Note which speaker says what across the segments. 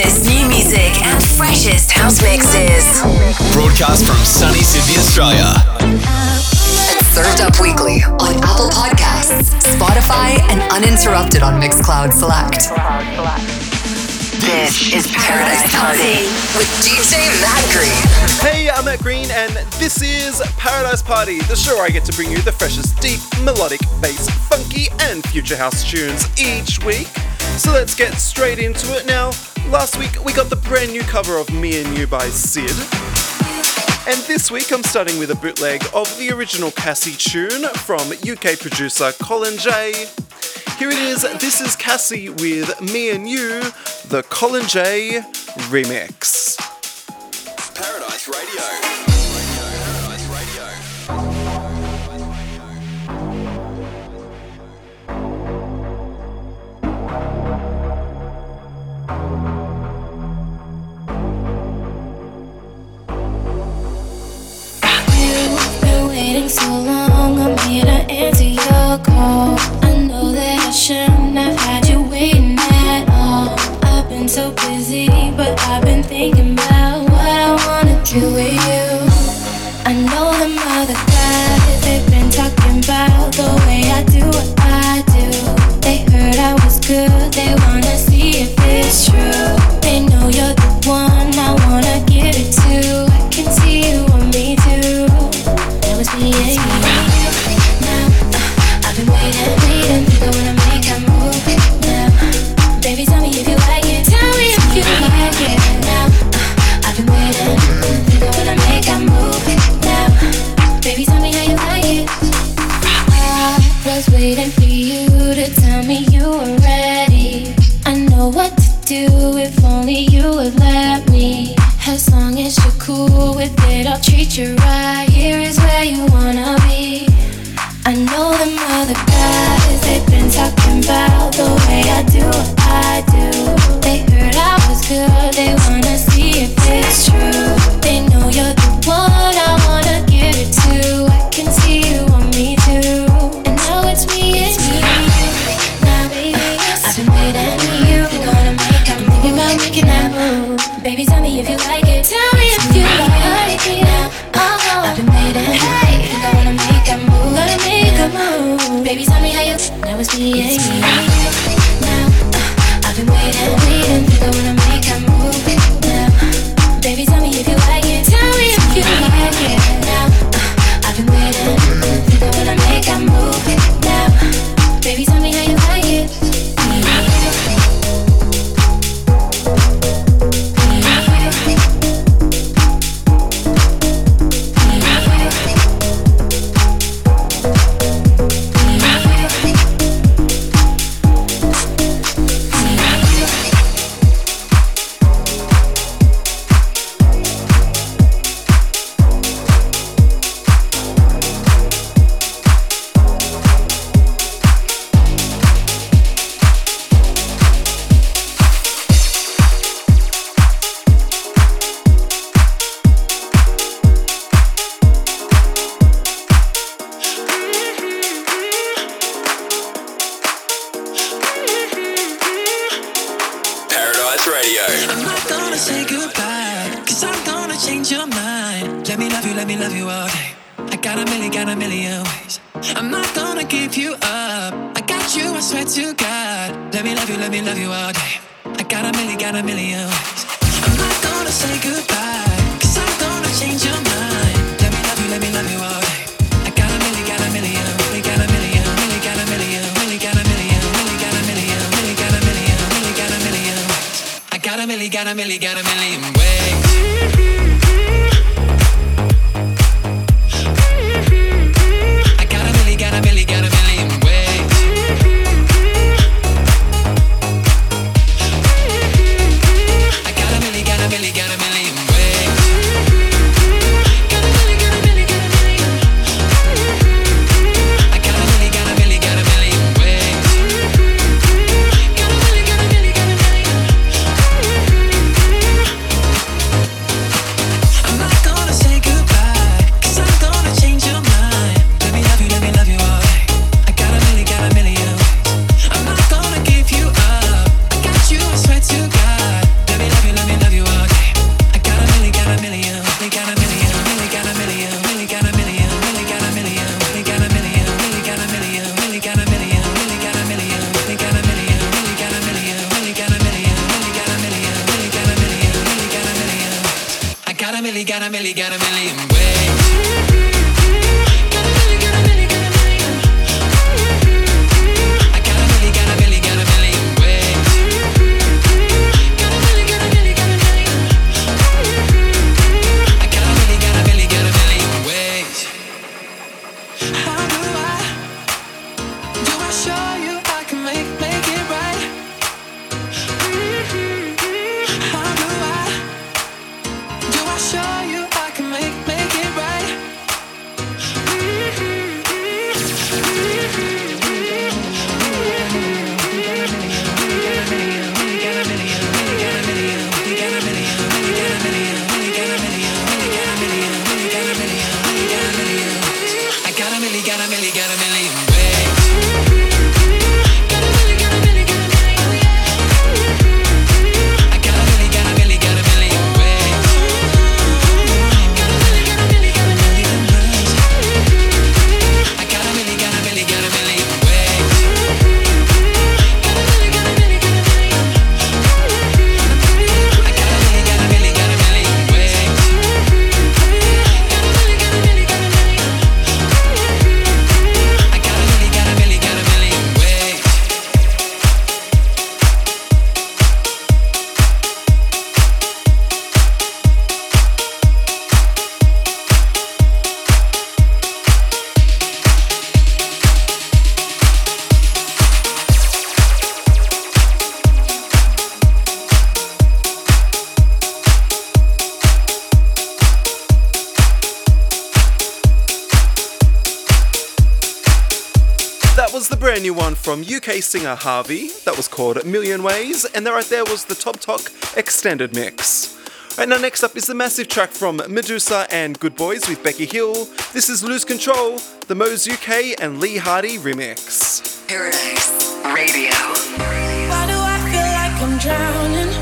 Speaker 1: hottest new music and freshest house mixes.
Speaker 2: Broadcast from sunny Sydney, Australia.
Speaker 3: And served up weekly on Apple Podcasts, Spotify, and uninterrupted on Mixcloud Select.
Speaker 1: This is Paradise Party
Speaker 3: with DJ Matt Green.
Speaker 4: Hey, I'm Matt Green, and this is Paradise Party, the show I get to bring you the freshest, deep, melodic, bass, funky, and future house tunes each week. So let's get straight into it now. Last week we got the brand new cover of Me and You by Syd. And this week I'm starting with a bootleg of the original Cassie tune from UK producer Colin J. Here it is, this is Cassie with Me and You, the Colin J remix.
Speaker 2: Paradise Radio.
Speaker 5: So long. I'm here to answer your call. I know that I shouldn't have had you waiting at all. I've been so busy, but I've been thinking about what I wanna do with you. I know them other guys, they've been talking about the way I do what I do. They heard I was good, they wanna see if it's true. Waiting for you to tell me you were ready. I know what to do if only you would let me. As long as you're cool with it, I'll treat you right. Here is where you wanna be. I know them other guys, they've been talking about the way I do what
Speaker 2: Radio.
Speaker 6: I'm not gonna say goodbye, cause I'm gonna change your mind. Let me love you, let me love you all day. I got a million, got a million ways. I'm not gonna give you up. I got you, I swear to God. Let me love you, let me love you all day. I got a million, got a million ways. I'm not gonna say goodbye, cause I'm gonna change your mind. Let me love you, let me love you all I got a million, got a million,
Speaker 4: singer Harvey, that was called A Million Ways, and that right there was the Top Talk extended mix. Right now, next up is the massive track from Meduza and Goodboys with Becky Hill. This is Lose Control, the Mose UK and Lee Hardy remix.
Speaker 3: Paradise Radio.
Speaker 7: Why do I feel like I'm drowning?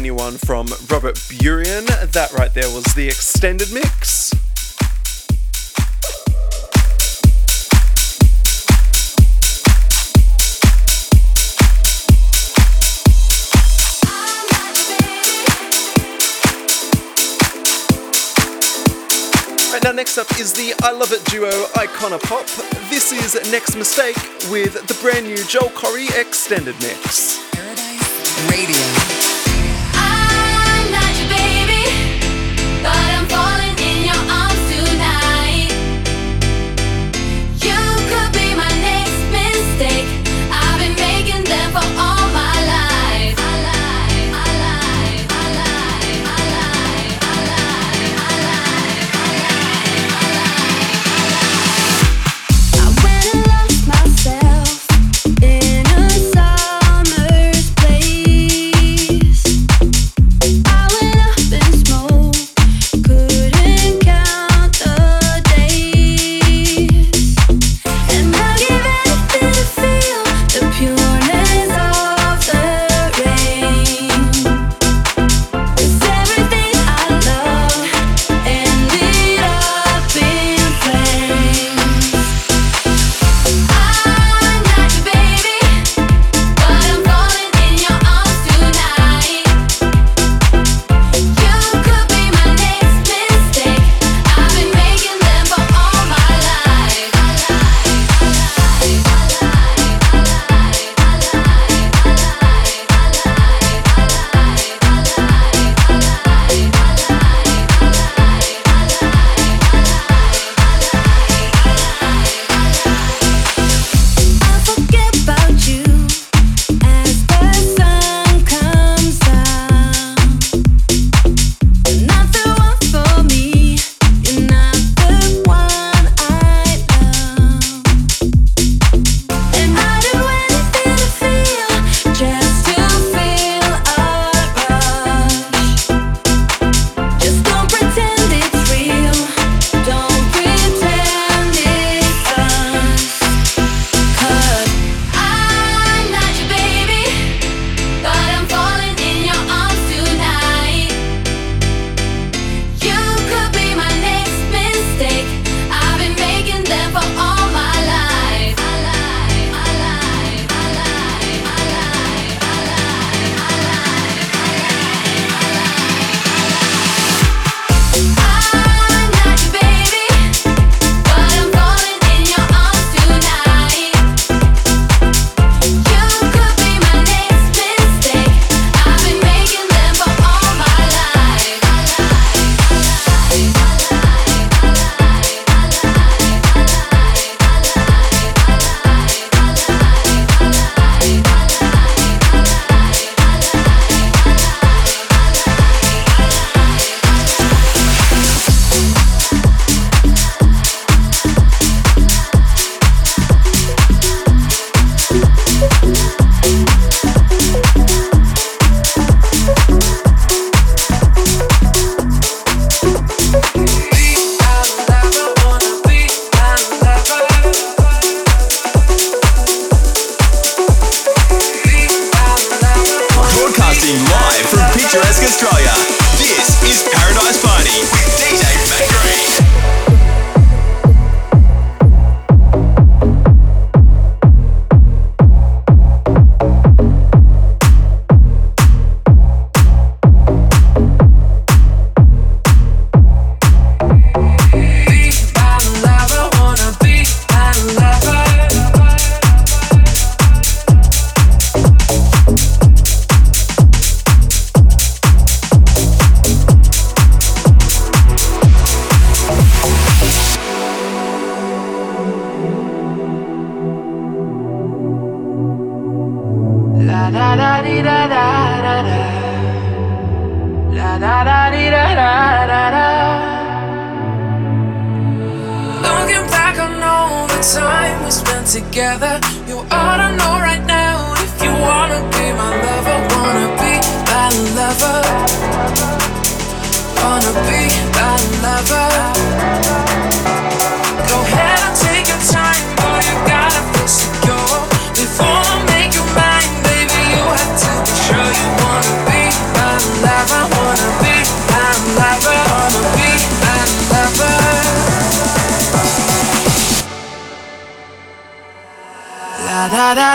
Speaker 4: New one from Robert Burian. That right there was the extended mix. Right now, next up is the I Love It duo Icona Pop. This is Next Mistake with the brand new Joel Corry extended mix.
Speaker 8: Paradise Radio.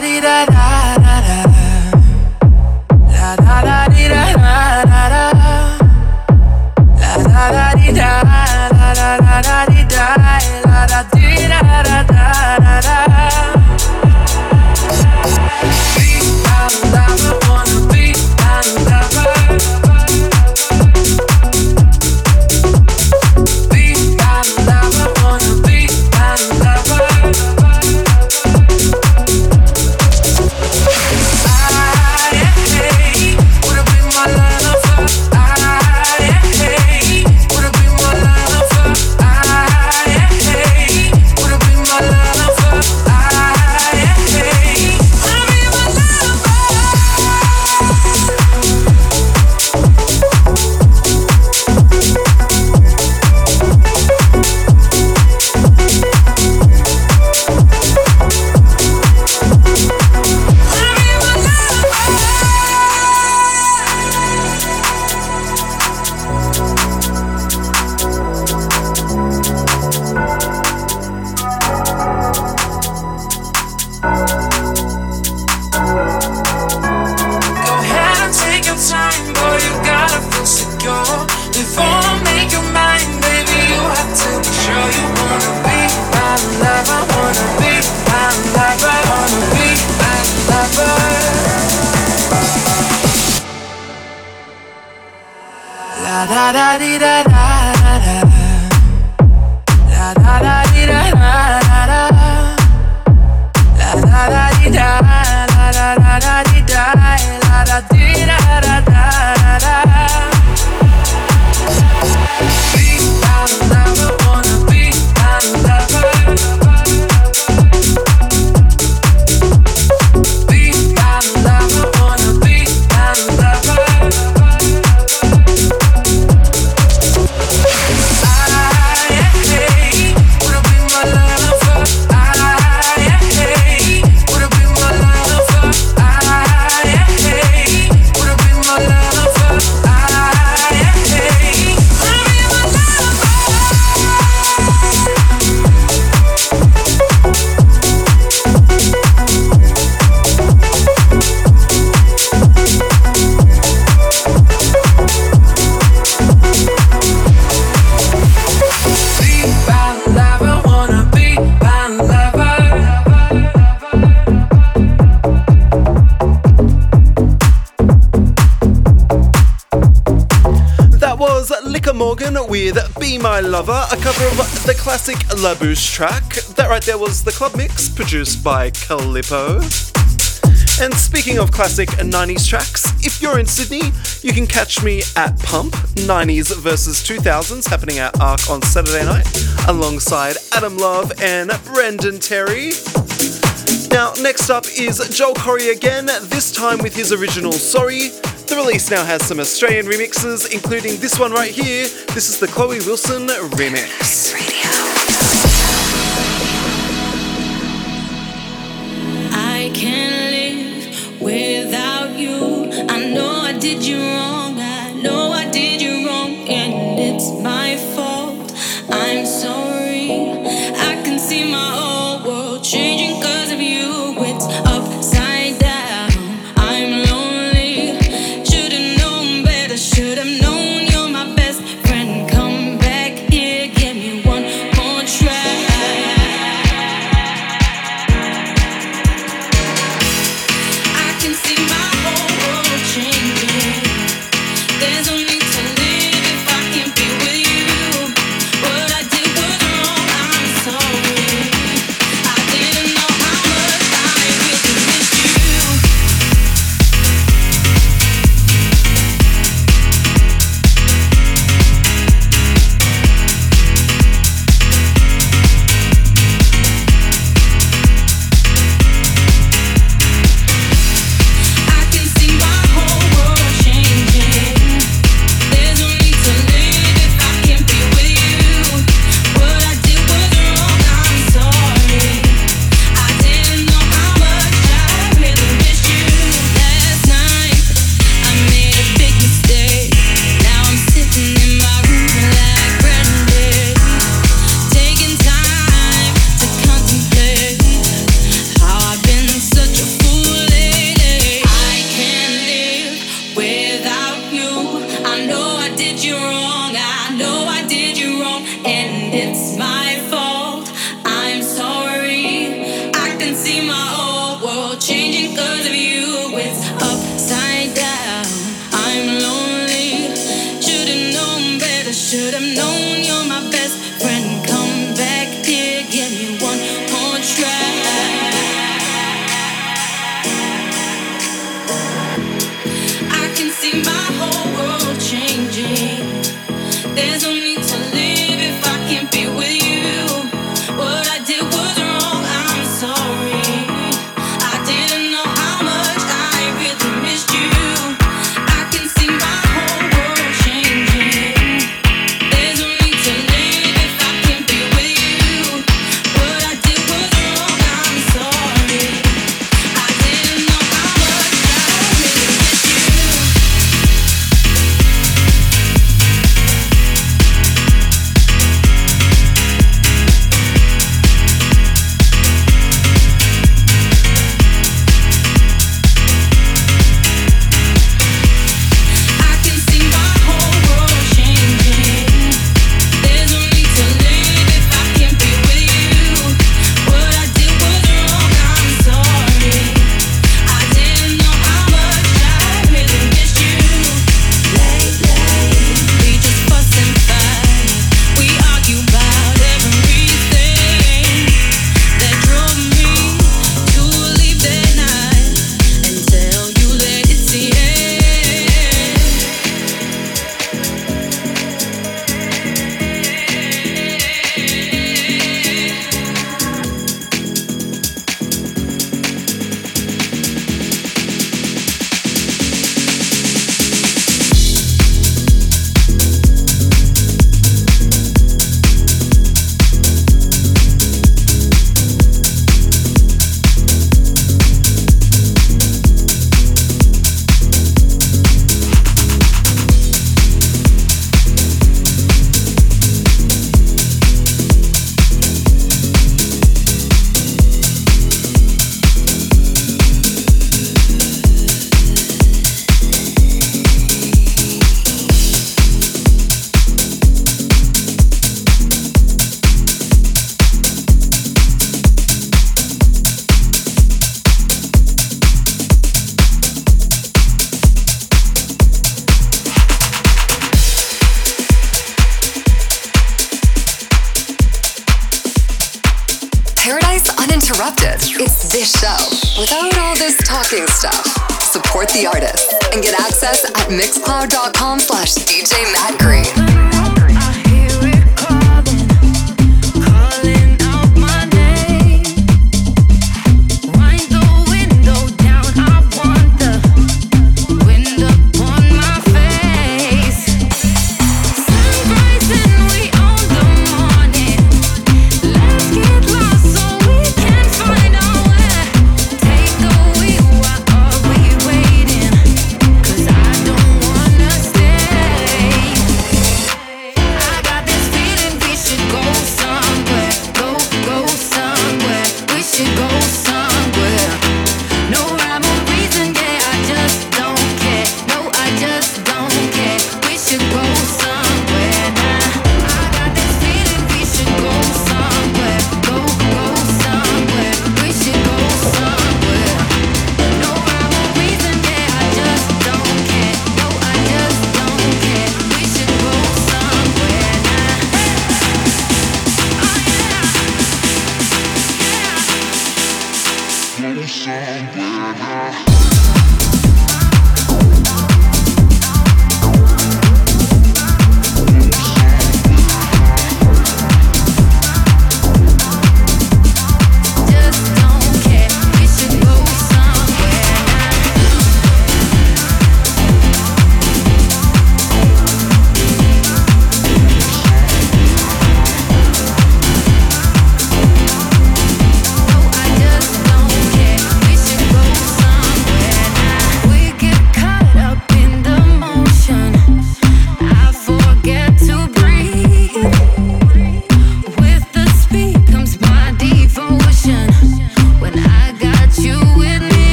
Speaker 7: da di da da da da da da. My Lover,
Speaker 4: a cover of the classic La Bouche track. That right there was the club mix produced by Calippo. And speaking of classic 90s tracks, if you're in Sydney, you can catch me at Pump 90s versus 2000s happening at ARQ on Saturday night alongside Adam Love and Brendan Terry. Now, next up is Joel Corry again, this time with his original Sorry. The release now has some Australian remixes, including this one right here. This is the Chloe Wilson remix.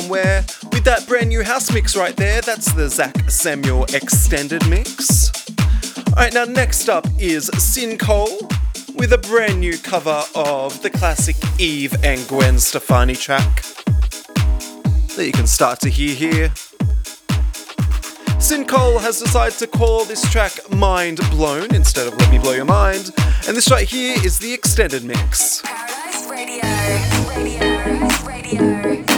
Speaker 4: Somewhere with that brand new house mix right there. That's the Zach Samuel extended mix. Alright, now next up is Syn Cole with a brand new cover of the classic Eve and Gwen Stefani track that you can start to hear here. Syn Cole has decided to call this track Mind Blown instead of Let Me Blow Your Mind, and this right here is the extended mix.
Speaker 9: Paradise Radio. Radio. Radio.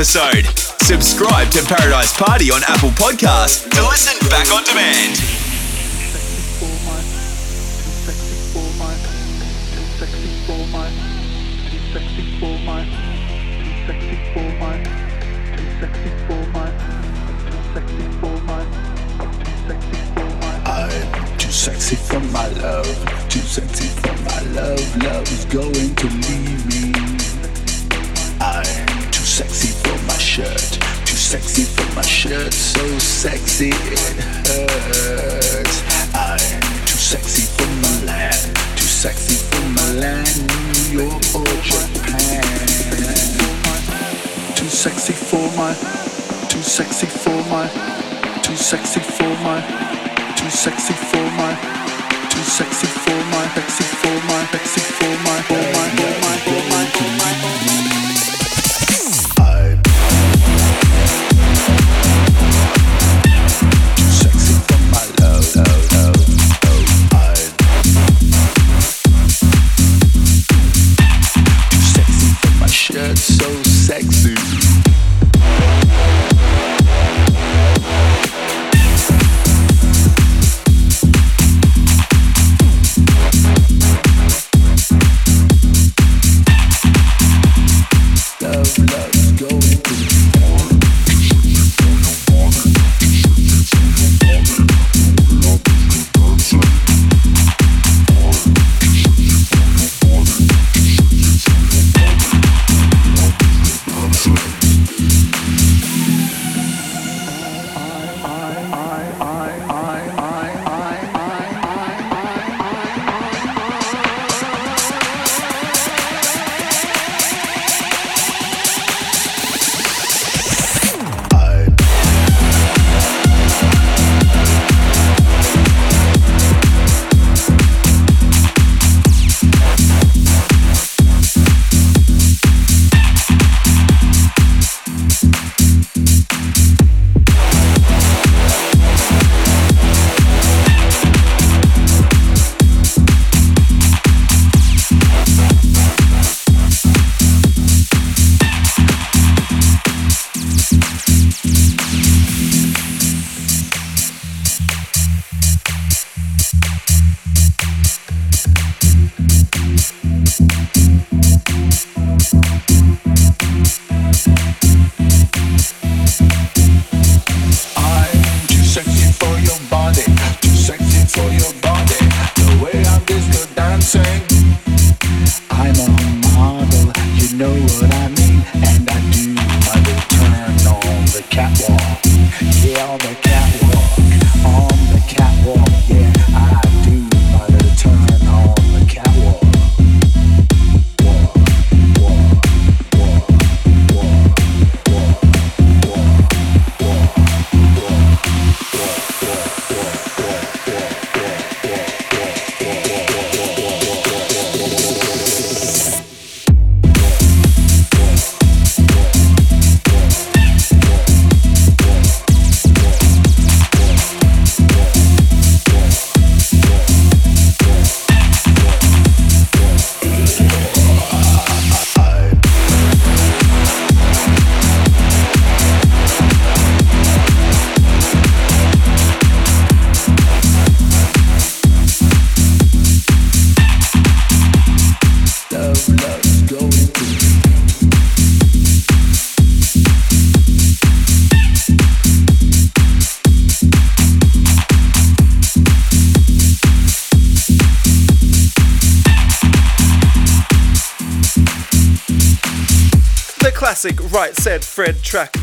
Speaker 2: episode. Subscribe to Paradise Party on Apple Podcasts to listen back on demand.
Speaker 10: my, too sexy for my, too sexy for my, too sexy for my, too sexy for my, sexy for my, sexy for my, for my, for my, for my.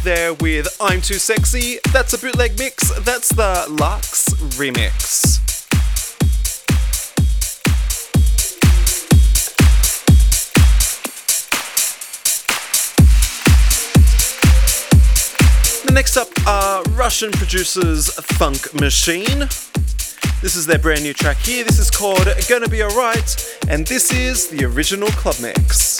Speaker 4: There with I'm Too Sexy. That's a bootleg mix. That's the Lux remix. The next up are Russian producers Funk Machine. This is their brand new track here. This is called Gonna Be Alright, and this is the original club mix.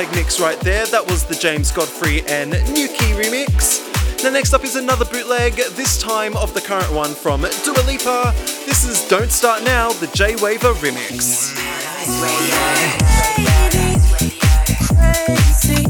Speaker 4: bootleg mix
Speaker 7: right there. That was the James Godfrey and Nuki remix. Now, next up is another bootleg, this time of the current one from Dua Lipa. This is Don't Start Now, the J Waver remix.
Speaker 8: Crazy,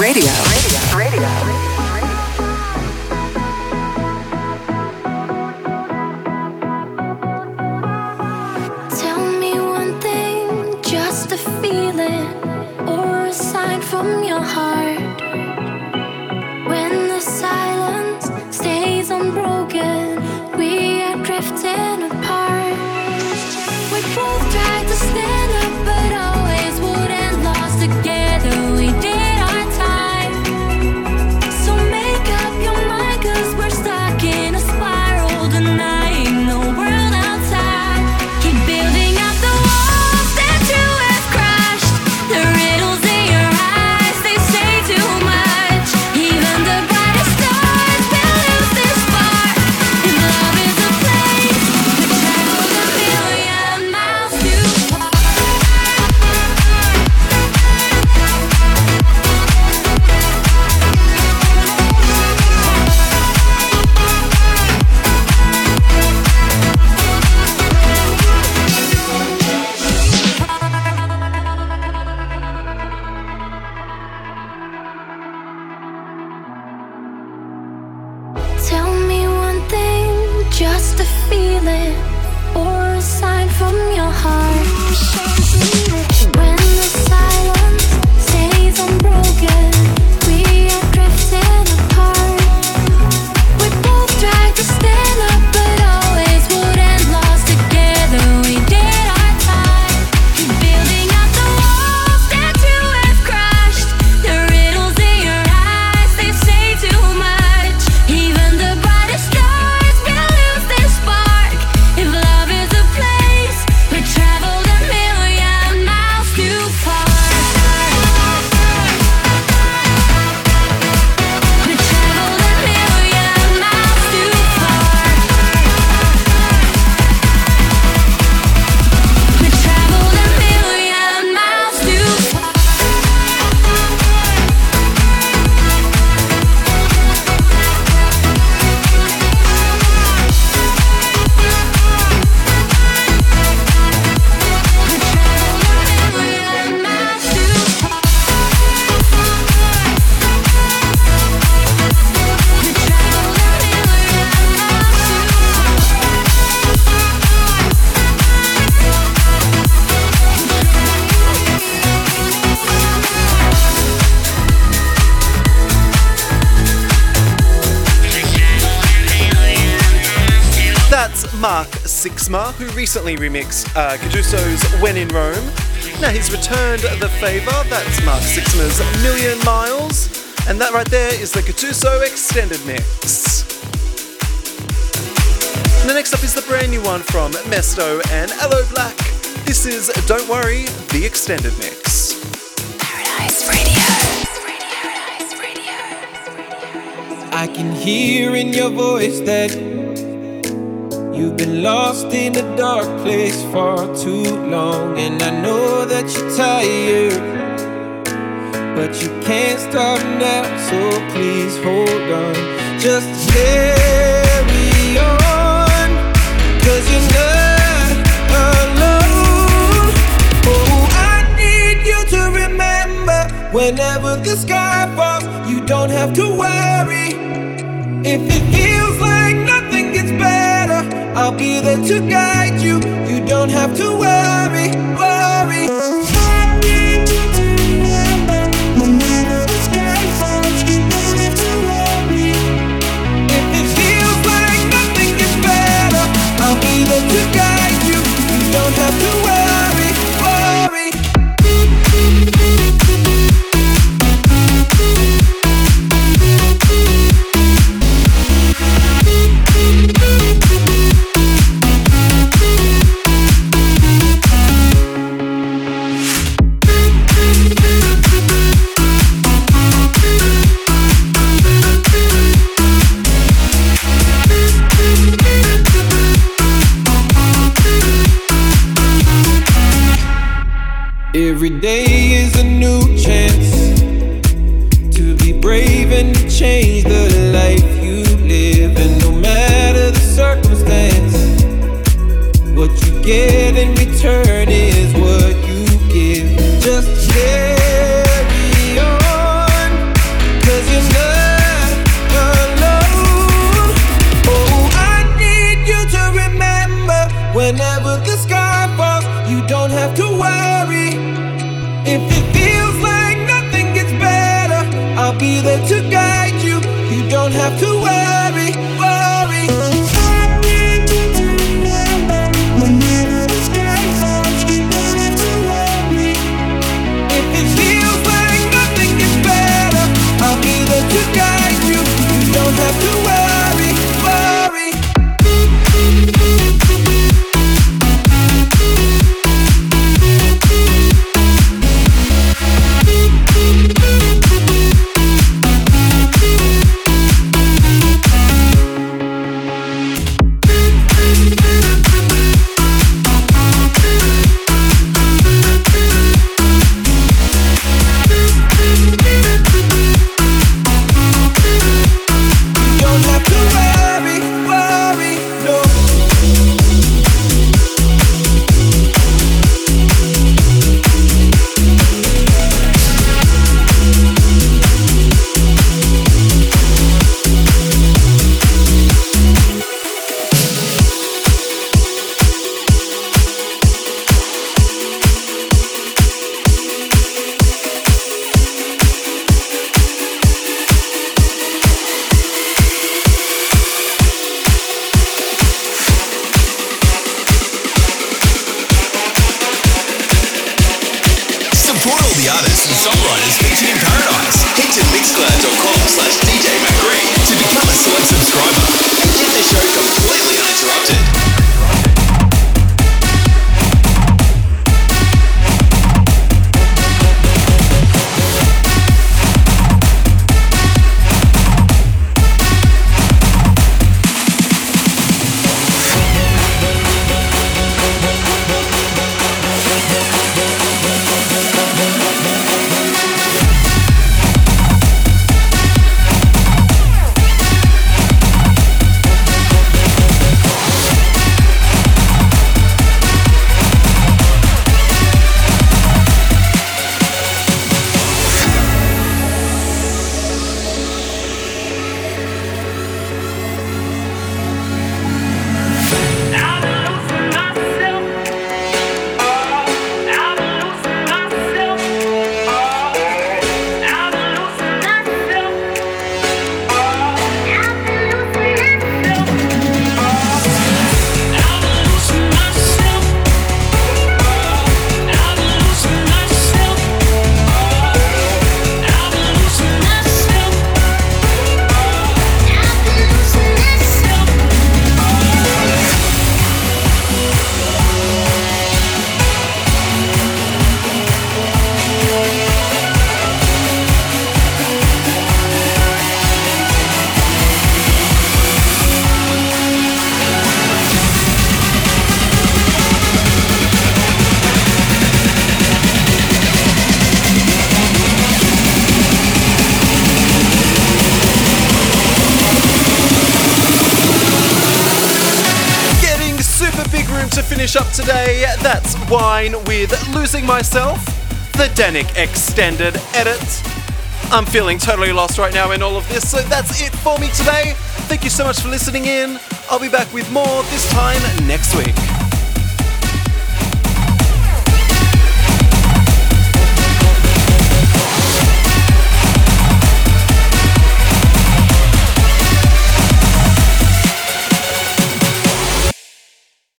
Speaker 8: Radio.
Speaker 4: Sixma, who recently remixed uh, Caduso's When in Rome. Now he's returned the favour. That's Mark Sixma's Million Miles. And that right there is the Catuso Extended Mix. And the next up is the brand new one from Mesto and Aloe Blacc. This is Don't Worry, the Extended Mix.
Speaker 1: Paradise Radio.
Speaker 7: I can hear in your voice that you've been lost in a dark place for too long. And I know that you're tired, but you can't stop now. So please hold on. Just carry on, cause you're not alone. Oh, I need you to remember whenever the sky falls, you don't have to worry. If it feels I'll be there to guide you. You don't have to worry.
Speaker 4: Myself, the Danik Extended Edit. I'm feeling totally lost right now in all of this, so that's it for me today. Thank you so much for listening in. I'll be back with more this time next week.